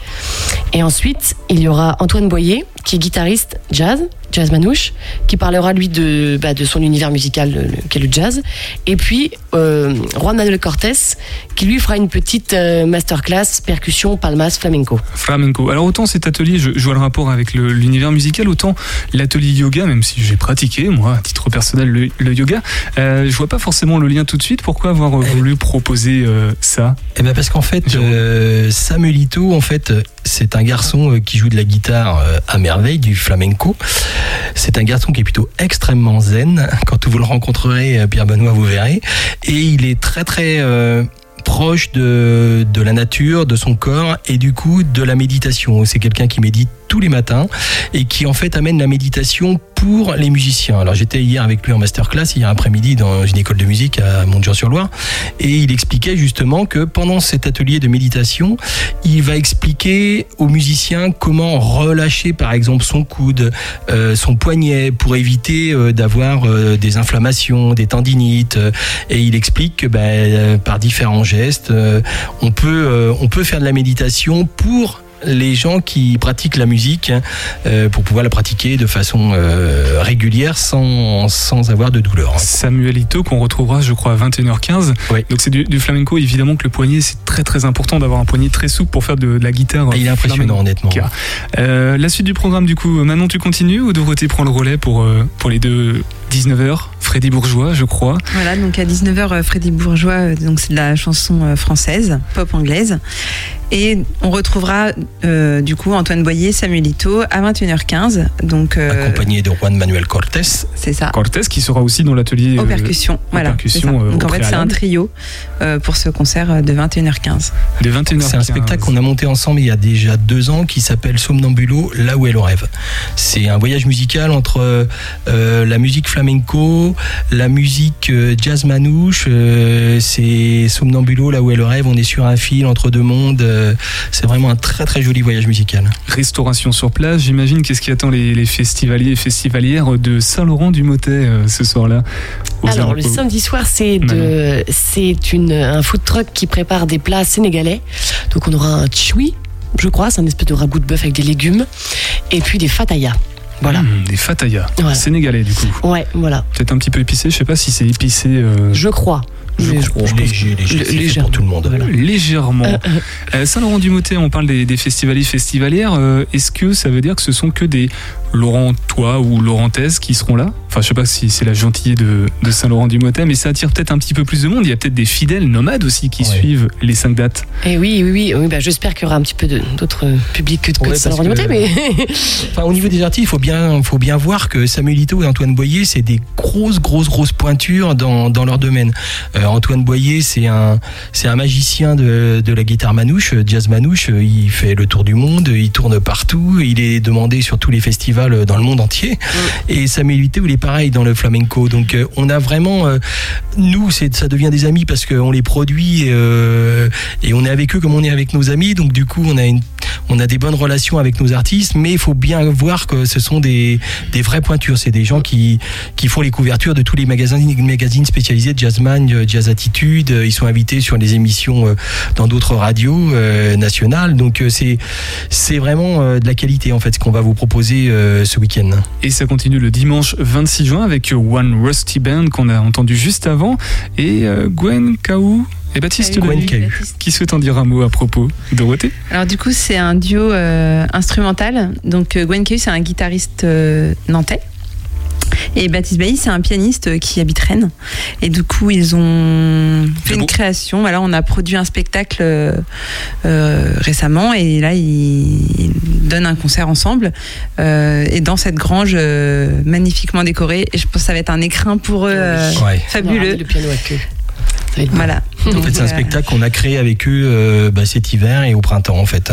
Et ensuite, il y aura Antoine Boyer, qui est guitariste jazz, Jazz Manouche, qui parlera lui de, bah, de son univers musical qu'est le jazz. Et puis euh, Juan Manuel Cortés, qui lui fera une petite euh, masterclass percussion, palmas, flamenco. Flamenco. Alors autant cet atelier, je, je vois le rapport avec l'univers musical, autant l'atelier yoga, même si j'ai pratiqué, moi, à titre personnel, le, le yoga, euh, je vois pas forcément le lien tout de suite. Pourquoi avoir euh, Eh. voulu proposer euh, ça? Eh ben parce qu'en fait, euh, Samuelito, en fait, c'est un garçon euh, qui joue de la guitare euh, à merveille, du flamenco. C'est un garçon qui est plutôt extrêmement zen. Quand vous le rencontrerez, euh, Pierre Benoît, vous verrez. Et il est très très euh, proche de, de la nature, de son corps et du coup de la méditation. C'est quelqu'un qui médite tous les matins et qui en fait amène la méditation pour les musiciens. Alors j'étais hier avec lui en masterclass, hier après-midi dans une école de musique à Montjean-sur-Loire et il expliquait justement que pendant cet atelier de méditation, il va expliquer aux musiciens comment relâcher par exemple son coude, euh, son poignet pour éviter euh, d'avoir euh, des inflammations, des tendinites. et il explique que ben, par différents gestes, on peut on peut faire de la méditation pour les gens qui pratiquent la musique hein, euh, pour pouvoir la pratiquer de façon euh, régulière sans, sans avoir de douleur. hein. Samuel Ito qu'on retrouvera je crois à 21h15 Oui. donc c'est du, du flamenco évidemment que le poignet c'est très très important d'avoir un poignet très souple pour faire de, de la guitare Ah, il est impressionnant honnêtement. Euh, la suite du programme du coup Manon tu continues ou Dorothée prend le relais pour, euh, pour les deux 19h Freddy Bourgeois je crois Voilà, donc à 19h, euh, Freddy Bourgeois, euh, donc c'est de la chanson euh, française, pop anglaise. Et on retrouvera euh, du coup Antoine Boyer, Samuelito à 21h15. Donc euh, Accompagné de Juan Manuel Cortés. c'est ça. Cortés qui sera aussi dans l'atelier Aux euh, percussions, voilà. percussions, euh, Donc au en fait, c'est un trio euh, pour ce concert de 21h15. de 21h15 C'est un spectacle qu'on a monté ensemble il y a déjà deux ans qui s'appelle Somnambulo, là où est le rêve. C'est un voyage musical entre euh, la musique flamenco, la musique euh, jazz manouche. euh, c'est Somnambulo, là où est le rêve. On est sur un fil entre deux mondes. euh, c'est vraiment un très très joli voyage musical. Restauration sur place, j'imagine qu'est-ce qui attend les, les festivaliers et festivalières de Saint-Laurent-du-Motet euh, ce soir-là Alors le samedi soir, c'est de, c'est une un food truck qui prépare des plats sénégalais. Donc on aura un choui, je crois, c'est un espèce de ragoût de bœuf avec des légumes, et puis des fatayas. Voilà. Mmh, des fatayas, Ouais. sénégalais du coup. Ouais, voilà. Peut-être un petit peu épicé, je sais pas si c'est épicé euh, Je crois. Je crois. léger, léger, légèrement, pour tout le monde. voilà. légèrement. Euh, euh, Euh, Saint-Laurent-du-Motet, on parle des, des festivaliers, festivalières. euh, Est-ce que ça veut dire que ce sont que des Laurentois ou Laurentaises qui seront là? Enfin, je sais pas si c'est la gentillée de, de Saint-Laurent-du-Motet, mais ça attire peut-être un petit peu plus de monde. Il y a peut-être des fidèles nomades aussi qui Ouais. suivent les cinq dates. Et oui, oui, oui, oui bah, j'espère qu'il y aura un petit peu d'autres publics que Ouais, Saint-Laurent-du-Motet, mais Enfin, au niveau des artistes, il faut bien, faut bien voir que Samuelito et Antoine Boyer, c'est des grosses, grosses, grosses pointures dans, dans leur domaine. Euh, Antoine Boyer, c'est un, c'est un magicien de, de la guitare manouche, euh, jazz manouche. Euh, Il fait le tour du monde, il tourne partout, il est demandé sur tous les festivals euh, dans le monde entier. Et Samuelito, il est pareil dans le flamenco. Donc, euh, on a vraiment, euh, nous, c'est, ça devient des amis parce qu'on les produit euh, et on est avec eux comme on est avec nos amis. Donc, du coup, on a une on a des bonnes relations avec nos artistes, mais il faut bien voir que ce sont des, des vraies pointures. C'est des gens qui, qui font les couvertures de tous les magazines, spécialisés, Jazzman, Jazz Attitude. Ils sont invités sur des émissions euh, dans d'autres radios euh, nationales. Donc euh, c'est c'est vraiment de la qualité en fait ce qu'on va vous proposer ce week-end. Et ça continue le dimanche 26 juin avec One Rusty Band qu'on a entendu juste avant et Gwen Kaou et Baptiste Gwen Lely, Cahu. qui souhaite en dire un mot à propos. Dorothée Alors du coup, c'est un duo euh, instrumental. Donc euh, Gwen Cahu, c'est un guitariste euh, nantais. Et Baptiste Bailly, c'est un pianiste qui habite Rennes. Et du coup, ils ont fait beau. une création. Voilà, on a produit un spectacle euh, récemment et là, ils, donnent un concert ensemble. Euh, et dans cette grange euh, magnifiquement décorée. Et je pense que ça va être un écrin pour eux euh, Ouais. fabuleux. le piano à queue. Voilà. En fait, c'est un spectacle qu'on a créé avec eux euh, bah, cet hiver et au printemps en fait.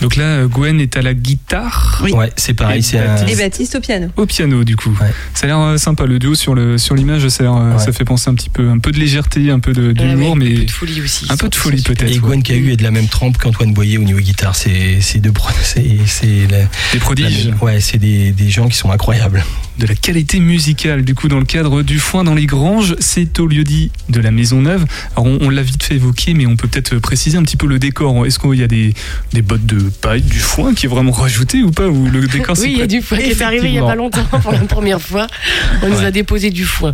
Donc là, euh, Gwen est à la guitare. Oui. Ouais, c'est pareil. Et C'est un... Et Baptiste au piano. Au piano du coup. Ouais. Ça a l'air euh, sympa le duo sur le sur l'image. Ça, a l'air, Ouais. ça fait penser un petit peu un peu de légèreté, un peu de- mais Un peu de folie aussi. un peu de folie peut-être. Et. Gwen Cahu est de la même trempe qu'Antoine Boyer au niveau guitare. C'est c'est deux pro- c'est c'est la- Des prodiges. la- ouais, c'est des, des gens qui sont incroyables. de la qualité musicale. Du coup, dans le cadre du foin dans les granges, c'est au lieu dit de la Maison Neuve. Alors, on, on l'a vite fait évoquer, mais on peut peut-être préciser un petit peu le décor. Est-ce qu'il y a des, des bottes de paille, du foin qui est vraiment rajouté ou pas Ou le décor Oui, il y a du foin qui est arrivé il n'y a pas longtemps pour la première fois. On nous a déposé du foin.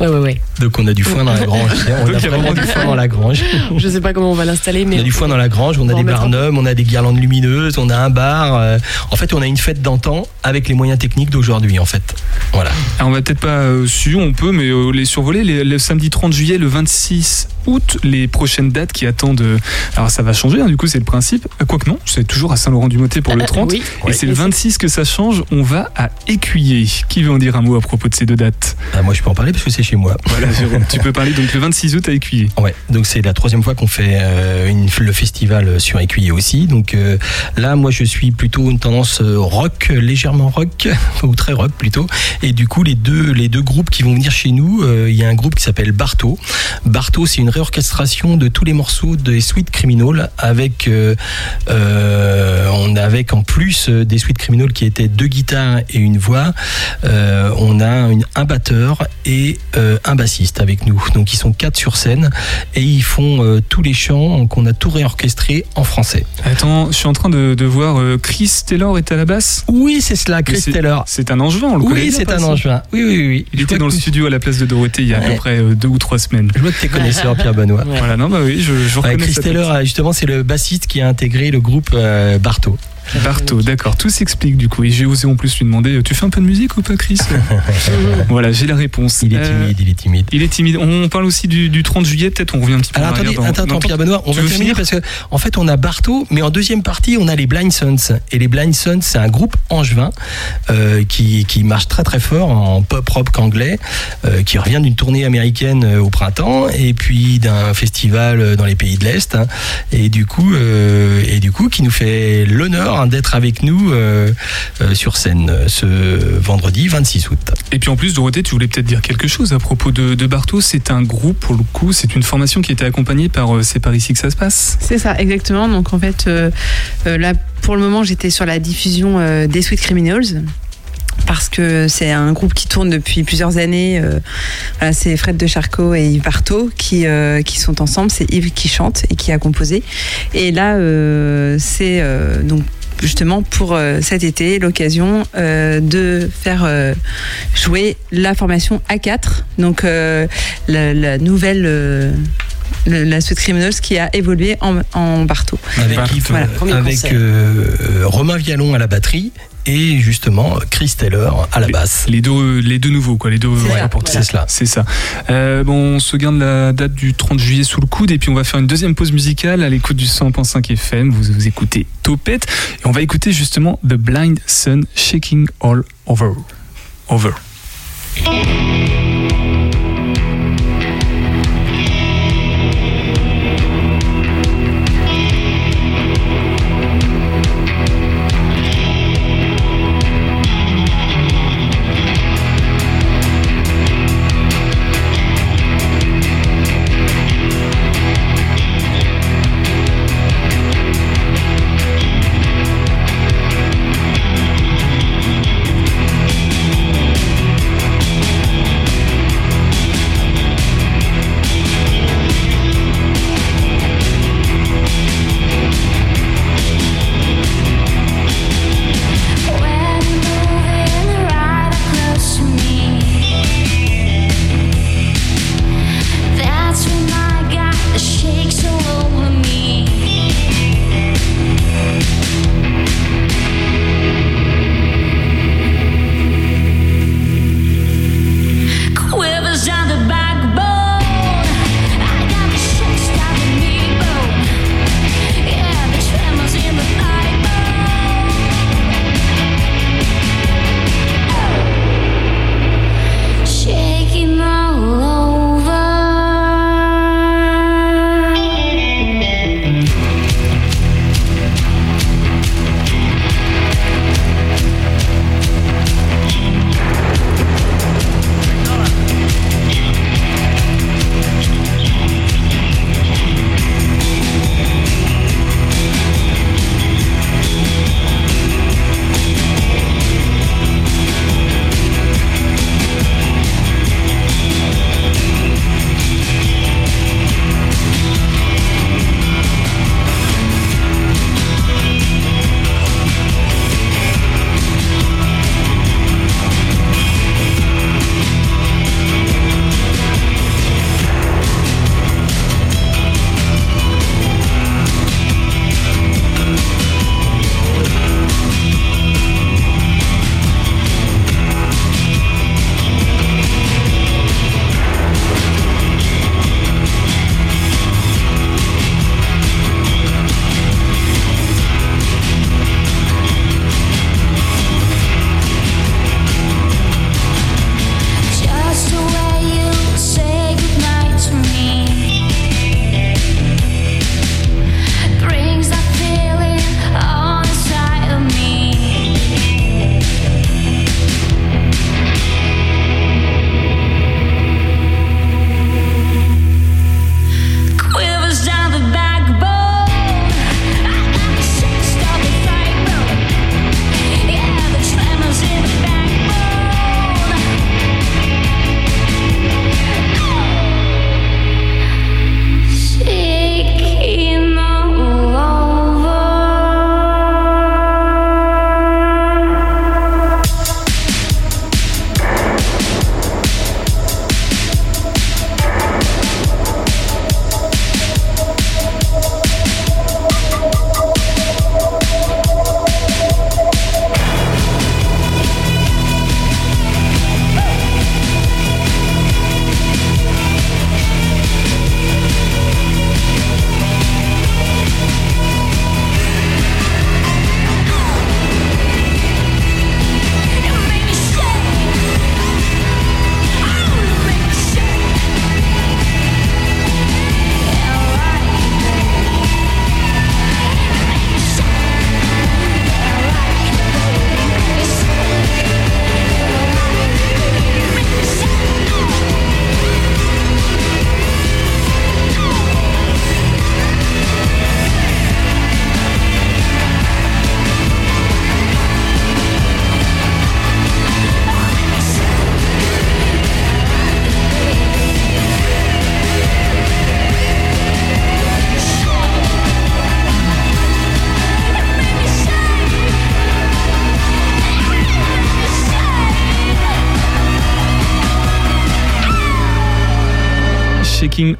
Ouais, ouais, ouais. Donc on a du foin dans la grange. On a vraiment du foin dans la grange. Je sais pas comment on va l'installer, mais. On a du foin dans la grange, on a des barnums, on a des guirlandes lumineuses, on a un bar. euh, En fait, on a une fête d'antan avec les moyens techniques d'aujourd'hui, en fait. Voilà. Alors, on va peut-être pas euh, su, on peut, mais euh, les survoler. Les- le samedi 30 juillet, le 26 août, les prochaines dates qui attendent. euh, alors ça va changer, hein, du coup, c'est le principe. Euh, Quoique non, c'est toujours à Saint-Laurent-du-Motet pour le Euh, 30. oui. Et c'est le 26 que ça change. On va à Écuyer. Qui veut en dire un mot à propos de ces deux dates? Ah, moi, je peux en parler parce que c'est chez moi. Voilà, Jérôme, tu peux parler donc le 26 août à Écuyer. Ouais, donc c'est la troisième fois qu'on fait euh, une- le festival sur Écuyer aussi. Donc euh, là, moi, je suis plutôt une tendance rock, légèrement rock, ou très rock plutôt. Et du coup, les deux, les deux groupes qui vont venir chez nous, euh, il y a un groupe qui s'appelle Barto. Barto, c'est une réorchestration de tous les morceaux des Sweet Criminal avec, euh, euh, on avec en plus euh, des Sweet Criminal qui étaient deux guitares et une voix. Euh, on a une- un batteur et euh, un bassiste avec nous. Donc ils sont quatre sur scène et ils font tous les chants qu'on a tout réorchestré en français. Attends, je suis en train de, de voir Chris Taylor est à la basse? Oui, c'est cela, Chris Taylor. C'est un angevin, on le Oui, c'est un angevin. Oui, oui, oui. Il Je était dans le studio à la place de Dorothée il y a à peu près deux ou trois semaines. Je vois que tu es connaisseur, Pierre Benoît. Ouais. Voilà, non, bah oui, je, je reconnais Chris. Taylor, euh, justement, c'est le bassiste qui a intégré le groupe euh, Barto. Barto, d'accord, tout s'explique du coup. Et j'ai osé en plus lui demander Tu fais un peu de musique ou pas, Chris Voilà, j'ai la réponse. Il est Euh, timide, il est timide. il est timide. On parle aussi du, du 30 juillet, peut-être on revient un petit peu Alors en attendez, dans- attends, dans- Pierre Benoît, on va terminer finir parce que en fait on a Barto, mais en deuxième partie on a les Blind Sons. Et les Blind Sons, c'est un groupe angevin euh, qui, qui marche très très fort en pop rock anglais, euh, qui revient d'une tournée américaine euh, au printemps et puis d'un festival dans les pays de l'Est. hein. et du coup, et du coup, qui nous fait l'honneur hein, d'être avec nous euh, euh, sur scène euh, ce vendredi 26 août. Et puis en plus, Dorothée, tu voulais peut-être dire quelque chose à propos de, de Barto. C'est un groupe, pour le coup, c'est une formation qui été accompagnée par euh, C'est par ici que ça se passe? C'est ça, exactement. Donc en fait, là, pour le moment, j'étais sur la diffusion euh, des Sweet Criminals. Parce que c'est un groupe qui tourne depuis plusieurs années. euh, voilà, c'est Fred de Charcot et Yves Barteau qui, euh, qui sont ensemble. C'est Yves qui chante et qui a composé. Et là, euh, c'est euh, donc justement pour euh, cet été l'occasion euh, de faire euh, jouer la formation A4. Donc euh, la, la nouvelle. euh, le- la suite Criminals qui a évolué en, en Barto. Avec, Voilà, euh, Romain Vialon à la batterie et justement Chris Taylor à la basse. Les deux, les deux nouveaux, quoi, les deux C'est cela. C'est ça. Euh, bon, on se garde la date du 30 juillet sous le coude et puis on va faire une deuxième pause musicale à l'écoute du 100.5 FM. Vous, vous écoutez Topette et on va écouter justement The Blind Sun Shaking All Over. Over.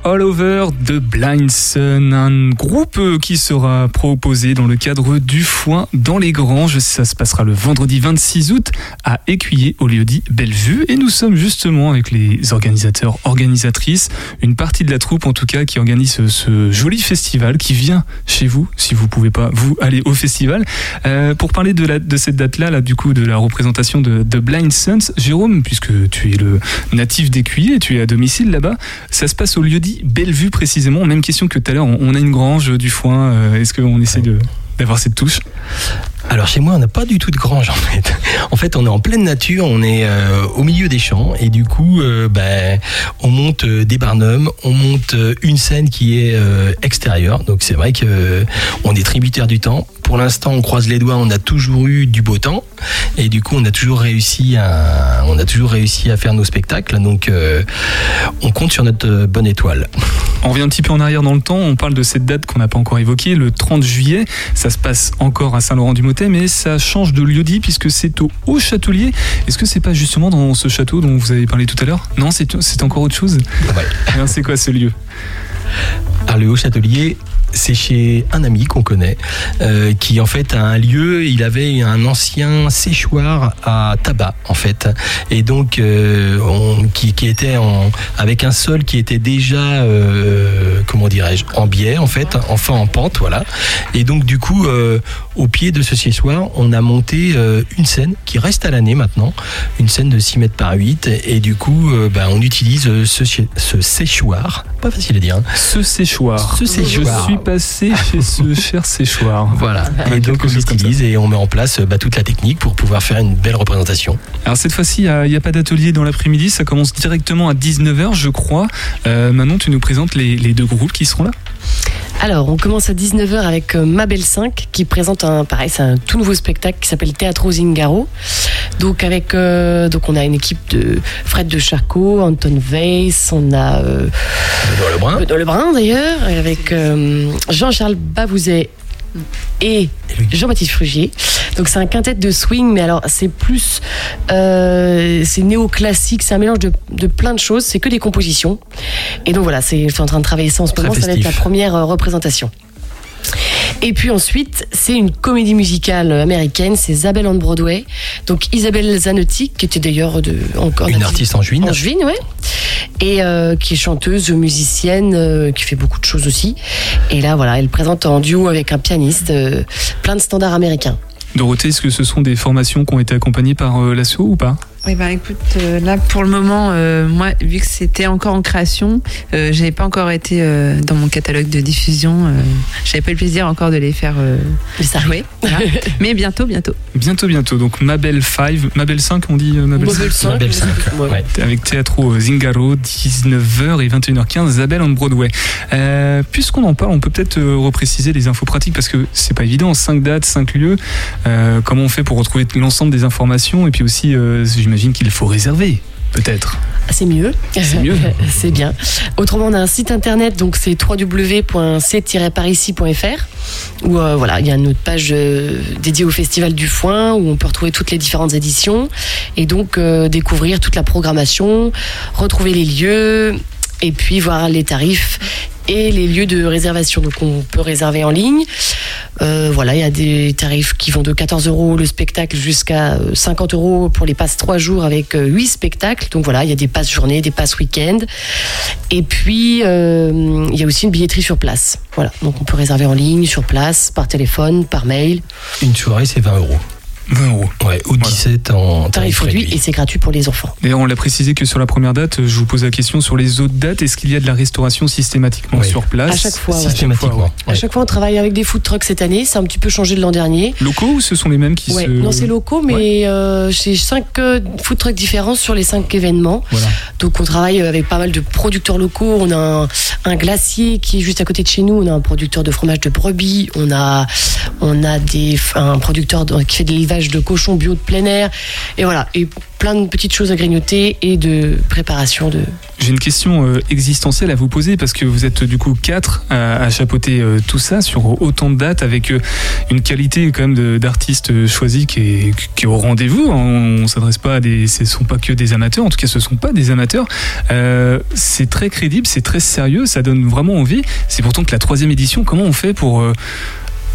All Over de Blind Sun, un groupe euh, qui sera proposé dans le cadre du Foin dans les Granges. Ça se passera le vendredi 26 août à Écuyer au lieu-dit Bellevue. Et nous sommes justement avec les organisateurs, organisatrices, une partie de la troupe en tout cas qui organise ce, joli festival qui vient chez vous, si vous pouvez pas vous aller au festival. Euh, pour parler de, cette date-là, là, du coup, de la représentation de, de Blind Suns, Jérôme, puisque tu es le natif d'Écuyer, tu es à domicile là-bas, ça se passe au lieu dit Bellevue précisément. Même question que tout à l'heure, on, on a une grange du foin. euh, Est-ce qu'on essaie de d'avoir cette touche? Alors chez moi, on n'a pas du tout de grange en fait. En fait, on est en pleine nature, on est euh, au milieu des champs et du coup, euh, ben, on monte euh, des barnums, on monte une scène qui est extérieure. Donc c'est vrai que on est tributaire du temps. Pour l'instant, on croise les doigts, on a toujours eu du beau temps et du coup, on a toujours réussi à, on a toujours réussi à faire nos spectacles. Donc, on compte sur notre bonne étoile. On revient un petit peu en arrière dans le temps, on parle de cette date qu'on n'a pas encore évoquée, le 30 juillet. Ça se passe encore à Mais ça change de lieu-dit puisque c'est au Haut-Châtelier. Est-ce que c'est pas justement dans ce château dont vous avez parlé tout à l'heure? Non, c'est encore autre chose Ouais. Alors, C'est quoi ce lieu? Alors, le Haut-Châtelier, c'est chez un ami qu'on connaît, euh, qui en fait a un lieu, il avait un ancien séchoir à tabac en fait, et donc euh, on- qui, qui était en, avec un sol qui était déjà, euh, comment dirais-je, en biais en fait, enfin en pente, voilà. Et donc du coup, euh, au pied de ce séchoir, on a monté euh, une scène qui reste à l'année maintenant, une scène de 6 mètres par 8, et du coup, ben, on utilise ce, ce séchoir, pas facile à dire. hein. Ce séchoir. Ce séchoir. Je suis passé chez ce cher séchoir. Voilà. Et donc on utilise et on met en place euh, bah, toute la technique pour pouvoir faire une belle représentation. Alors cette fois-ci, il n'y a, pas d'atelier dans l'après-midi, ça commence directement à 19h, je crois. Euh, Manon, tu nous présentes les, les deux groupes qui seront là? Alors, on commence à 19h avec euh, Ma Belle 5 qui présente un, pareil, c'est un tout nouveau spectacle qui s'appelle Teatro Zingaro. Donc, avec, euh, donc on a une équipe de Fred de Charcot, Anton Weiss, on a euh, Dans le brun. Benoît Lebrun d'ailleurs, avec euh, Jean-Charles Bavouzet et Jean-Baptiste Frugier. Donc c'est un quintet de swing, mais alors c'est plus, euh, c'est néoclassique, c'est un mélange de, de plein de choses, c'est que des compositions. Et donc voilà, c'est, je suis en train de travailler ça en ce moment, ça va être la première euh, représentation. Et puis ensuite, c'est une comédie musicale américaine, c'est Isabelle on Broadway. Donc Isabelle Zanotti, qui était d'ailleurs de, encore Une artiste en juin. en juin, ouais. Et euh, qui est chanteuse, musicienne, euh, qui fait beaucoup de choses aussi. Et là, voilà, elle présente en duo avec un pianiste euh, plein de standards américains. Dorothée, est-ce que ce sont des formations qui ont été accompagnées par l'asso ou pas? Oui, bah écoute, euh, là pour le moment, euh, moi, vu que c'était encore en création, euh, j'avais pas encore été euh, dans mon catalogue de diffusion. euh, j'avais pas eu le plaisir encore de les faire euh, Mais ça jouer. voilà. Mais bientôt, bientôt. Bientôt, bientôt. Donc Mabel 5, Mabel 5, on dit euh, Mabel 5 Mabel 5, Mabel je sais 5, plus. Ouais. avec Teatro Zingaro, 19h et 21h15, Isabelle on Broadway. Euh, Puisqu'on en parle, on peut peut-être repréciser les infos pratiques parce que c'est pas évident, 5 dates, 5 lieux. Euh, comment on fait pour retrouver l'ensemble des informations Et puis aussi, euh, j'imagine qu'il faut réserver, peut-être. C'est mieux. C'est mieux. c'est bien. Autrement, on a un site internet, donc c'est www.c-parissi.fr où euh, voilà, il y a une autre page euh, dédiée au Festival du Foin où on peut retrouver toutes les différentes éditions et donc euh, découvrir toute la programmation, retrouver les lieux et puis voir les tarifs et les lieux de réservation. Donc on peut réserver en ligne. Euh, voilà, il y a des tarifs qui vont de 14 euros le spectacle jusqu'à euh, 50 euros pour les passes 3 jours avec 8 spectacles. Donc voilà, il y a des passes journée, des passes week-end. Et puis, euh, il y a aussi une billetterie sur place. Voilà, donc on peut réserver en ligne, sur place, par téléphone, par mail, Une soirée, c'est 20 euros. 20 euros. Ouais, ou 17 en tarif tarif réduit, et c'est gratuit pour les enfants. D'ailleurs, on l'a précisé que sur la première date, je vous pose la question sur les autres dates. Est-ce qu'il y a de la restauration systématiquement Oui. sur place À chaque fois, ouais. Systématiquement. À chaque fois, on travaille avec des food trucks cette année. C'est un petit peu changé de l'an dernier. Locaux ou ce sont les mêmes qui Ouais, se. non, c'est locaux, mais euh, j'ai cinq euh, food trucks différents sur les cinq événements. Voilà. Donc on travaille avec pas mal de producteurs locaux. On a un, un glacier qui est juste à côté de chez nous. On a un producteur de fromage de brebis. On a, on a des, un producteur de- qui fait de l'élevage de cochons bio de plein air, et voilà, et plein de petites choses à grignoter et de préparation de. J'ai une question euh, existentielle à vous poser parce que vous êtes du coup quatre à, chapeauter euh, tout ça sur autant de dates avec euh, une qualité quand même d'artistes choisis qui est, qui au rendez-vous. On, on s'adresse pas à des, ce sont pas que des amateurs. En tout cas, ce sont pas des amateurs. C'est très crédible, c'est très sérieux, ça donne vraiment envie. C'est pourtant que la troisième édition. Comment on fait pour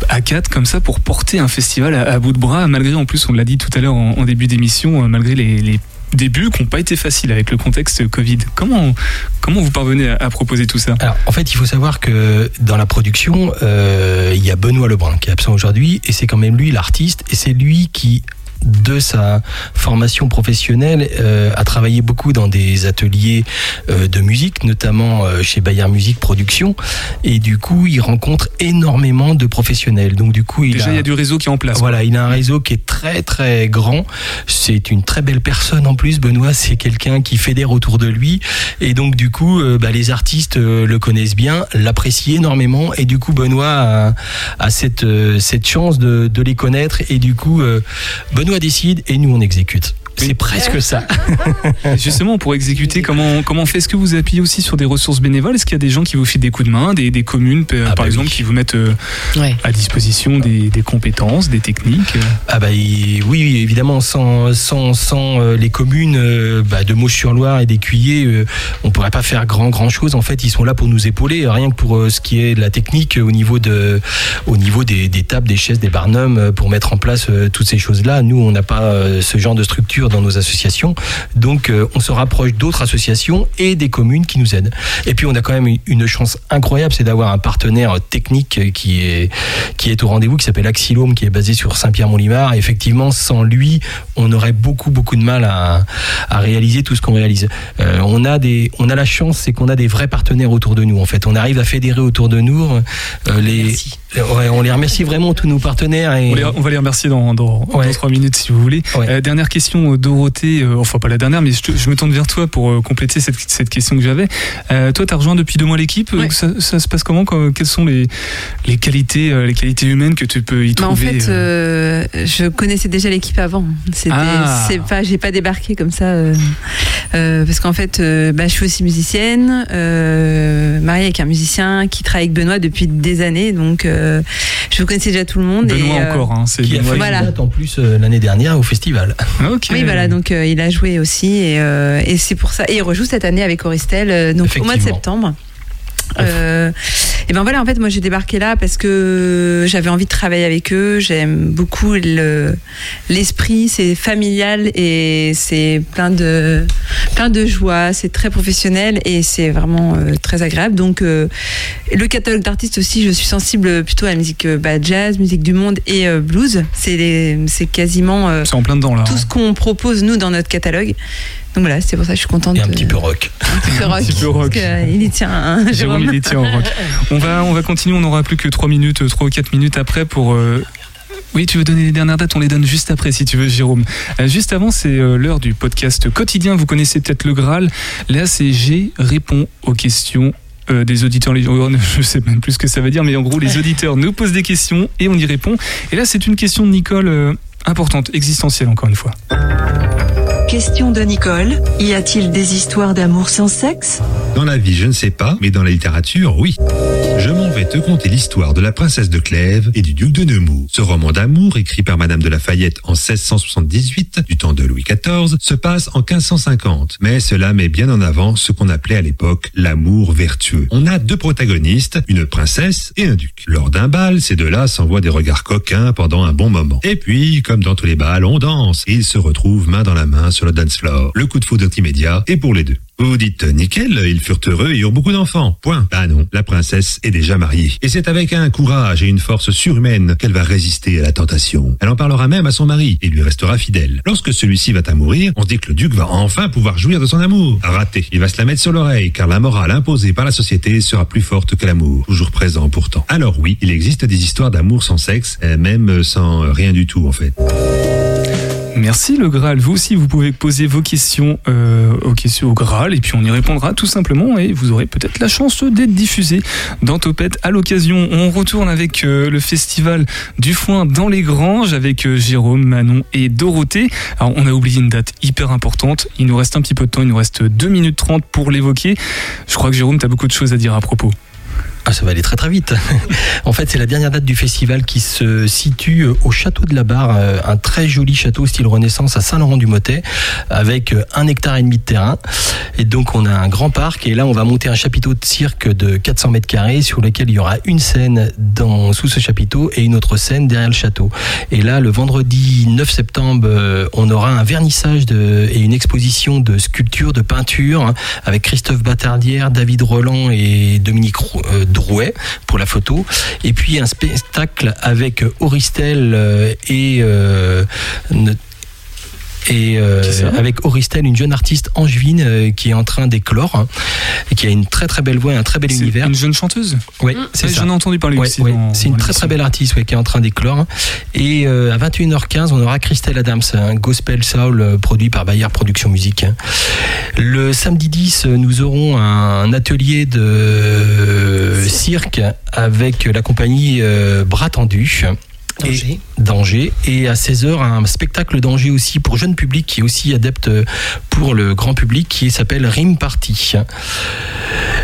à 4 comme ça pour porter un festival à, bout de bras, malgré en plus, on l'a dit tout à l'heure en, début d'émission, euh, malgré les, les débuts qui n'ont pas été faciles avec le contexte Covid. Comment, comment vous parvenez à, à proposer tout ça? Alors, en fait, il faut savoir que dans la production, euh, il y a Benoît Lebrun qui est absent aujourd'hui, et c'est quand même lui l'artiste, et c'est lui qui de sa formation professionnelle euh, a travaillé beaucoup dans des ateliers euh, de musique notamment euh, chez Bayer Musique Production et du coup il rencontre énormément de professionnels donc du coup il Déjà, a il y a du réseau qui est en place. voilà, il a un réseau qui est très très grand. C'est une très belle personne en plus. Benoît, c'est quelqu'un qui fédère autour de lui. Et donc du coup, euh, bah, les artistes euh, le connaissent bien, l'apprécient énormément. Et du coup, Benoît a, a cette, euh, cette chance de, de les connaître. Et du coup, euh, Benoît décide et nous on exécute. C'est presque ça. Justement, pour exécuter, comment, comment on fait? Est-ce que vous appuyez aussi sur des ressources bénévoles? Est-ce qu'il y a des gens qui vous filent des coups de main, des, des communes, Ah par bah exemple, oui. qui vous mettent euh, Ouais. à disposition des, des compétences, des techniques euh? Ah bah oui, oui, évidemment, sans, sans, sans euh, les communes euh, bah, de Mauche-sur-Loire et d'Écuyer, euh, on pourrait pas faire grand grand chose. En fait, ils sont là pour nous épauler, rien que pour euh, ce qui est de la technique euh, au niveau de, au niveau des, des tables, des chaises, des barnums, euh, pour mettre en place euh, toutes ces choses-là. Nous, on n'a pas euh, ce genre de structure dans nos associations, donc euh, on se rapproche d'autres associations et des communes qui nous aident. Et puis on a quand même une- chance incroyable, c'est d'avoir un partenaire technique qui est qui est au rendez-vous, qui s'appelle Axilome, qui est basé sur Saint-Pierre-Mont-Limard. Effectivement, sans lui, on aurait beaucoup beaucoup de mal à, à réaliser tout ce qu'on réalise. Euh, on a des, on a la chance, c'est qu'on a des vrais partenaires autour de nous. En fait, on arrive à fédérer autour de nous euh, les. Merci. Ouais, on les remercie vraiment tous nos partenaires. Et... on, les- on va les remercier dans, dans, minutes si vous voulez. Ouais. Euh, dernière question, euh, Dorothée, euh, enfin pas la dernière, mais je, me tourne vers toi pour euh, compléter cette, cette question que j'avais. Euh, toi, tu as rejoint depuis deux mois l'équipe. euh, Ouais. Ça, ça se passe comment quand- Quelles sont les, les, qualités, euh, les qualités humaines que tu peux y Bah, en trouver fait, euh? euh, je connaissais déjà l'équipe avant. C'était, Ah. c'est pas, j'ai pas débarqué comme ça, euh, euh, parce qu'en fait, euh, bah, je suis aussi musicienne, euh, mariée avec un musicien qui travaille avec Benoît depuis des années, donc euh, je connaissais déjà tout le monde. Benoît et, euh, encore, hein, c'est qui a fait Voilà. une date en plus euh, l'année dernière au festival. Oui, voilà, donc euh, il a joué aussi, et, euh, et c'est pour ça. Et il rejoue cette année avec Auristel, euh, donc au mois de septembre. Euh, et ben voilà, en fait, moi j'ai débarqué là parce que j'avais envie de travailler avec eux. J'aime beaucoup le l'esprit, c'est familial et c'est plein de plein de joie. C'est très professionnel et c'est vraiment euh, très agréable. Donc euh, le catalogue d'artistes aussi, je suis sensible plutôt à la musique bah, jazz, musique du monde et blues. C'est c'est quasiment C'est en plein dedans là. tout hein. ce qu'on propose nous dans notre catalogue. Donc voilà, c'est pour ça que je suis contente. Et un de- petit peu rock. un petit peu rock. Un petit peu rock. parce que, euh, il y tient. hein, Jérôme, Jérôme. il est tient au rock. On va, on va continuer, on n'aura plus que 3 minutes, 3 ou 4 minutes après pour. euh, Oui, tu veux donner les dernières dates On les donne juste après si tu veux, Jérôme. Euh, juste avant, c'est euh, l'heure du podcast quotidien. Vous connaissez peut-être le Graal. Là, c'est G répond aux questions. euh, des auditeurs, les- oh, je sais même plus ce que ça veut dire, mais en gros, les auditeurs nous posent des questions et on y répond. Et là, c'est une question de Nicole euh, importante, existentielle encore une fois. Question de Nicole. Y a-t-il des histoires d'amour sans sexe? Dans la vie, je ne sais pas, mais dans la littérature, oui. Je m'en vais te conter l'histoire de la princesse de Clèves et du duc de Nemours. Ce roman d'amour, écrit par Madame de Lafayette en 1678, du temps de Louis XIV, se passe en 1550. Mais cela met bien en avant ce qu'on appelait à l'époque l'amour vertueux. On a deux protagonistes, une princesse et un duc. Lors d'un bal, ces deux-là s'envoient des regards coquins pendant un bon moment. Et puis, comme dans tous les bals, on danse ils se retrouvent main dans la main le coup de foudre est immédiat et pour les deux. Vous dites nickel, ils furent heureux et eurent beaucoup d'enfants. Point. Ah non, la princesse est déjà mariée. Et c'est avec un courage et une force surhumaine qu'elle va résister à la tentation. Elle en parlera même à son mari et lui restera fidèle. Lorsque celui-ci va à mourir, on se dit que le duc va enfin pouvoir jouir de son amour. Raté. Il va se la mettre sur l'oreille car la morale imposée par la société sera plus forte que l'amour. Toujours présent pourtant. Alors oui, il existe des histoires d'amour sans sexe, euh, même sans rien du tout en fait. Merci le Graal. Vous aussi, vous pouvez poser vos questions euh, questions au Graal et puis on y répondra tout simplement et vous aurez peut-être la chance d'être diffusé dans Topette. À l'occasion, on retourne avec euh, le festival du foin dans les granges avec euh, Jérôme, Manon et Dorothée. Alors on a oublié une date hyper importante. Il nous reste un petit peu de temps, il nous reste 2 minutes 30 pour l'évoquer. Je crois que Jérôme, tu as beaucoup de choses à dire à propos. Ah, ça va aller très très vite. en fait, c'est la dernière date du festival qui se situe euh, au château de la Barre, euh, un très joli château style Renaissance à Saint-Laurent-du-Motet, avec euh, un hectare et demi de terrain. Et donc, on a un grand parc. Et là, on va monter un chapiteau de cirque de 400 mètres carrés sur lequel il y aura une scène dans, sous ce chapiteau et une autre scène derrière le château. Et là, le vendredi 9 septembre, on aura un vernissage de, et une exposition de sculptures, de peintures, hein, avec Christophe Batardière, David Roland et Dominique Pour la photo. Et puis un spectacle avec Auristel euh, et euh, et euh, avec Auristel, une jeune artiste angevine euh, qui est en train d'éclore hein, et qui a une très très belle voix et un très bel univers. Une jeune chanteuse Oui, c'est ça. J'en ai entendu parler aussi. C'est une très très belle artiste qui est en train d'éclore. Et euh, à 21h15, on aura Christelle Adams, un gospel soul produit par Bayard Production Musique. Le samedi 10, nous aurons un atelier de cirque avec la compagnie Bras Tendu. Danger. Et, à 16h, un spectacle danger aussi pour jeune public qui est aussi adepte pour le grand public qui s'appelle Rim Party.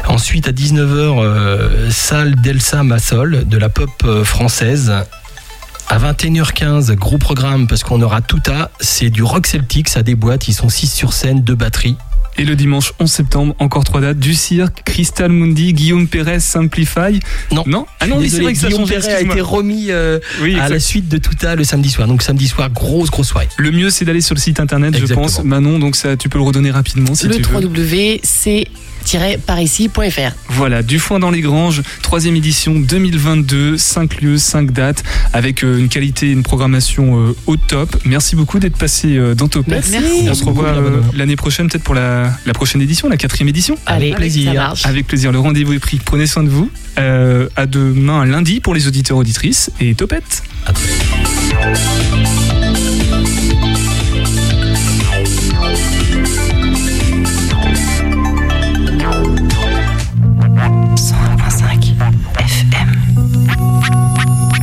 Ensuite, à 19h, euh, salle d'Elsa Massol de la pop euh, française. À 21h15, gros programme parce qu'on aura tout à, c'est du rock celtique, ça déboîte, ils sont 6 sur scène, deux batteries. Et le dimanche 11 septembre, encore trois dates du cirque, Crystal Mundi, Guillaume Pérez, Simplify. Non. Non? Ah non, c'est vrai que Guillaume Pérez a été remis euh, oui, à la suite de Touta le samedi soir. Donc samedi soir, grosse, grosse soirée. Le mieux, c'est d'aller sur le site internet, Exactement. je pense. Manon, donc ça, tu peux le redonner rapidement si le tu veux. www.c-parici.fr. Voilà, du foin dans les granges, troisième édition 2022, 5 lieux, 5 dates, avec une qualité une programmation au top. Merci beaucoup d'être passé dans Topette. Merci. On se revoit l'année prochaine, peut-être pour la, la prochaine édition, la quatrième édition. Allez, plaisir. ça marche. Avec plaisir, le rendez-vous est pris. Prenez soin de vous. Euh, à demain, lundi, pour les auditeurs auditrices. Et Topette À.